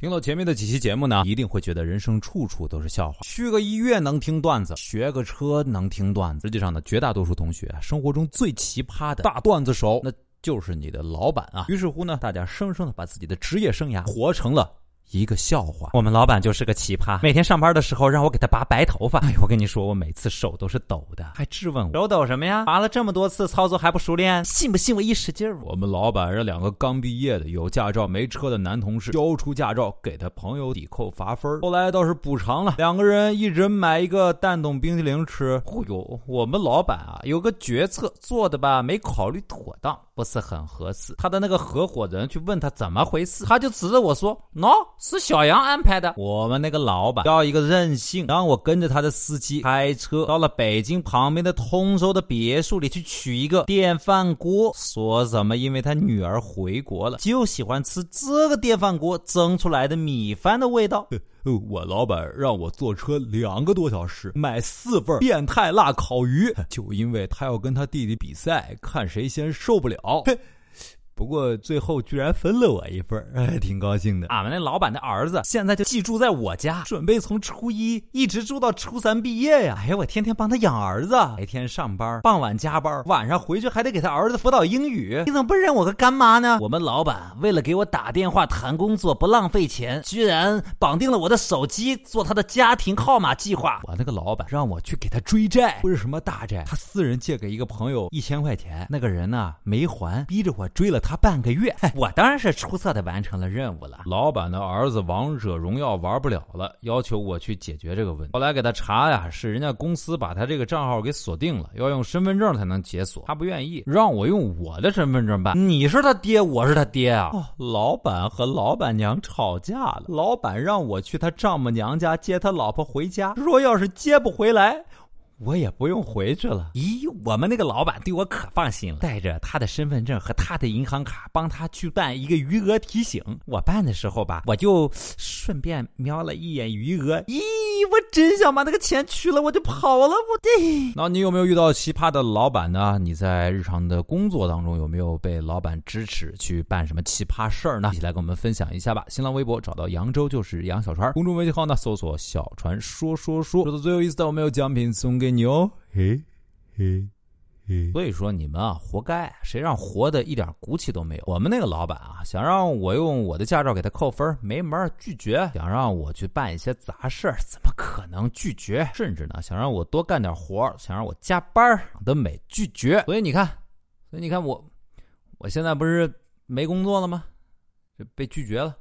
听到前面的几期节目呢，一定会觉得人生处处都是笑话。去个医院能听段子，学个车能听段子。实际上呢，绝大多数同学生活中最奇葩的大段子手，那就是你的老板啊。于是乎呢，大家生生的把自己的职业生涯活成了。一个笑话，我们老板就是个奇葩。每天上班的时候让我给他拔白头发，哎，我跟你说，我每次手都是抖的，还质问我手抖什么呀？拔了这么多次，操作还不熟练？信不信我一使劲儿？我们老板让两个刚毕业的、有驾照没车的男同事交出驾照，给他朋友抵扣罚分。后来倒是补偿了，两个人一人买一个蛋冻冰淇淋吃。哦呦，我们老板啊，有个决策做的吧，没考虑妥当，不是很合适。他的那个合伙人去问他怎么回事，他就指着我说喏。是小杨安排的。我们那个老板要一个任性，让我跟着他的司机开车到了北京旁边的通州的别墅里去取一个电饭锅。说什么？因为他女儿回国了，就喜欢吃这个电饭锅蒸出来的米饭的味道。我老板让我坐车两个多小时买四份变态辣烤鱼，就因为他要跟他弟弟比赛，看谁先受不了。不过最后居然分了我一份儿哎，挺高兴的。俺们那老板的儿子现在就寄住在我家，准备从初一一直住到初三毕业呀。哎呀，我天天帮他养儿子，白天上班，傍晚加班，晚上回去还得给他儿子辅导英语。你怎么不认我个干妈呢？我们老板为了给我打电话谈工作不浪费钱，居然绑定了我的手机做他的家庭号码计划。我那个老板让我去给他追债，不是什么大债，他私人借给一个朋友一千块钱，那个人呢没还，逼着我追了他。他半个月，我当然是出色的完成了任务了。老板的儿子王者荣耀玩不了了，要求我去解决这个问题。后来给他查呀，是人家公司把他这个账号给锁定了，要用身份证才能解锁。他不愿意，让我用我的身份证办。你是他爹，我是他爹啊！老板和老板娘吵架了，老板让我去他丈母娘家接他老婆回家，说要是接不回来。我也不用回去了。咦，我们那个老板对我可放心了，带着他的身份证和他的银行卡，帮他去办一个余额提醒。我办的时候吧，我就顺便瞄了一眼余额。咦，我真想把那个钱取了，我就跑了。我的，那你有没有遇到奇葩的老板呢？你在日常的工作当中有没有被老板支持去办什么奇葩事儿呢？一起来跟我们分享一下吧。新浪微博找到扬州就是杨小川，公众微信号呢搜索小船说说说。说到最后一次，我们有奖品送给。你哦嘿嘿所以说你们啊，活该！谁让活的一点骨气都没有？我们那个老板啊，想让我用我的驾照给他扣分，没门拒绝；想让我去办一些杂事怎么可能拒绝？甚至呢，想让我多干点活想让我加班的美拒绝。所以你看，所以你看我，我现在不是没工作了吗？被拒绝了。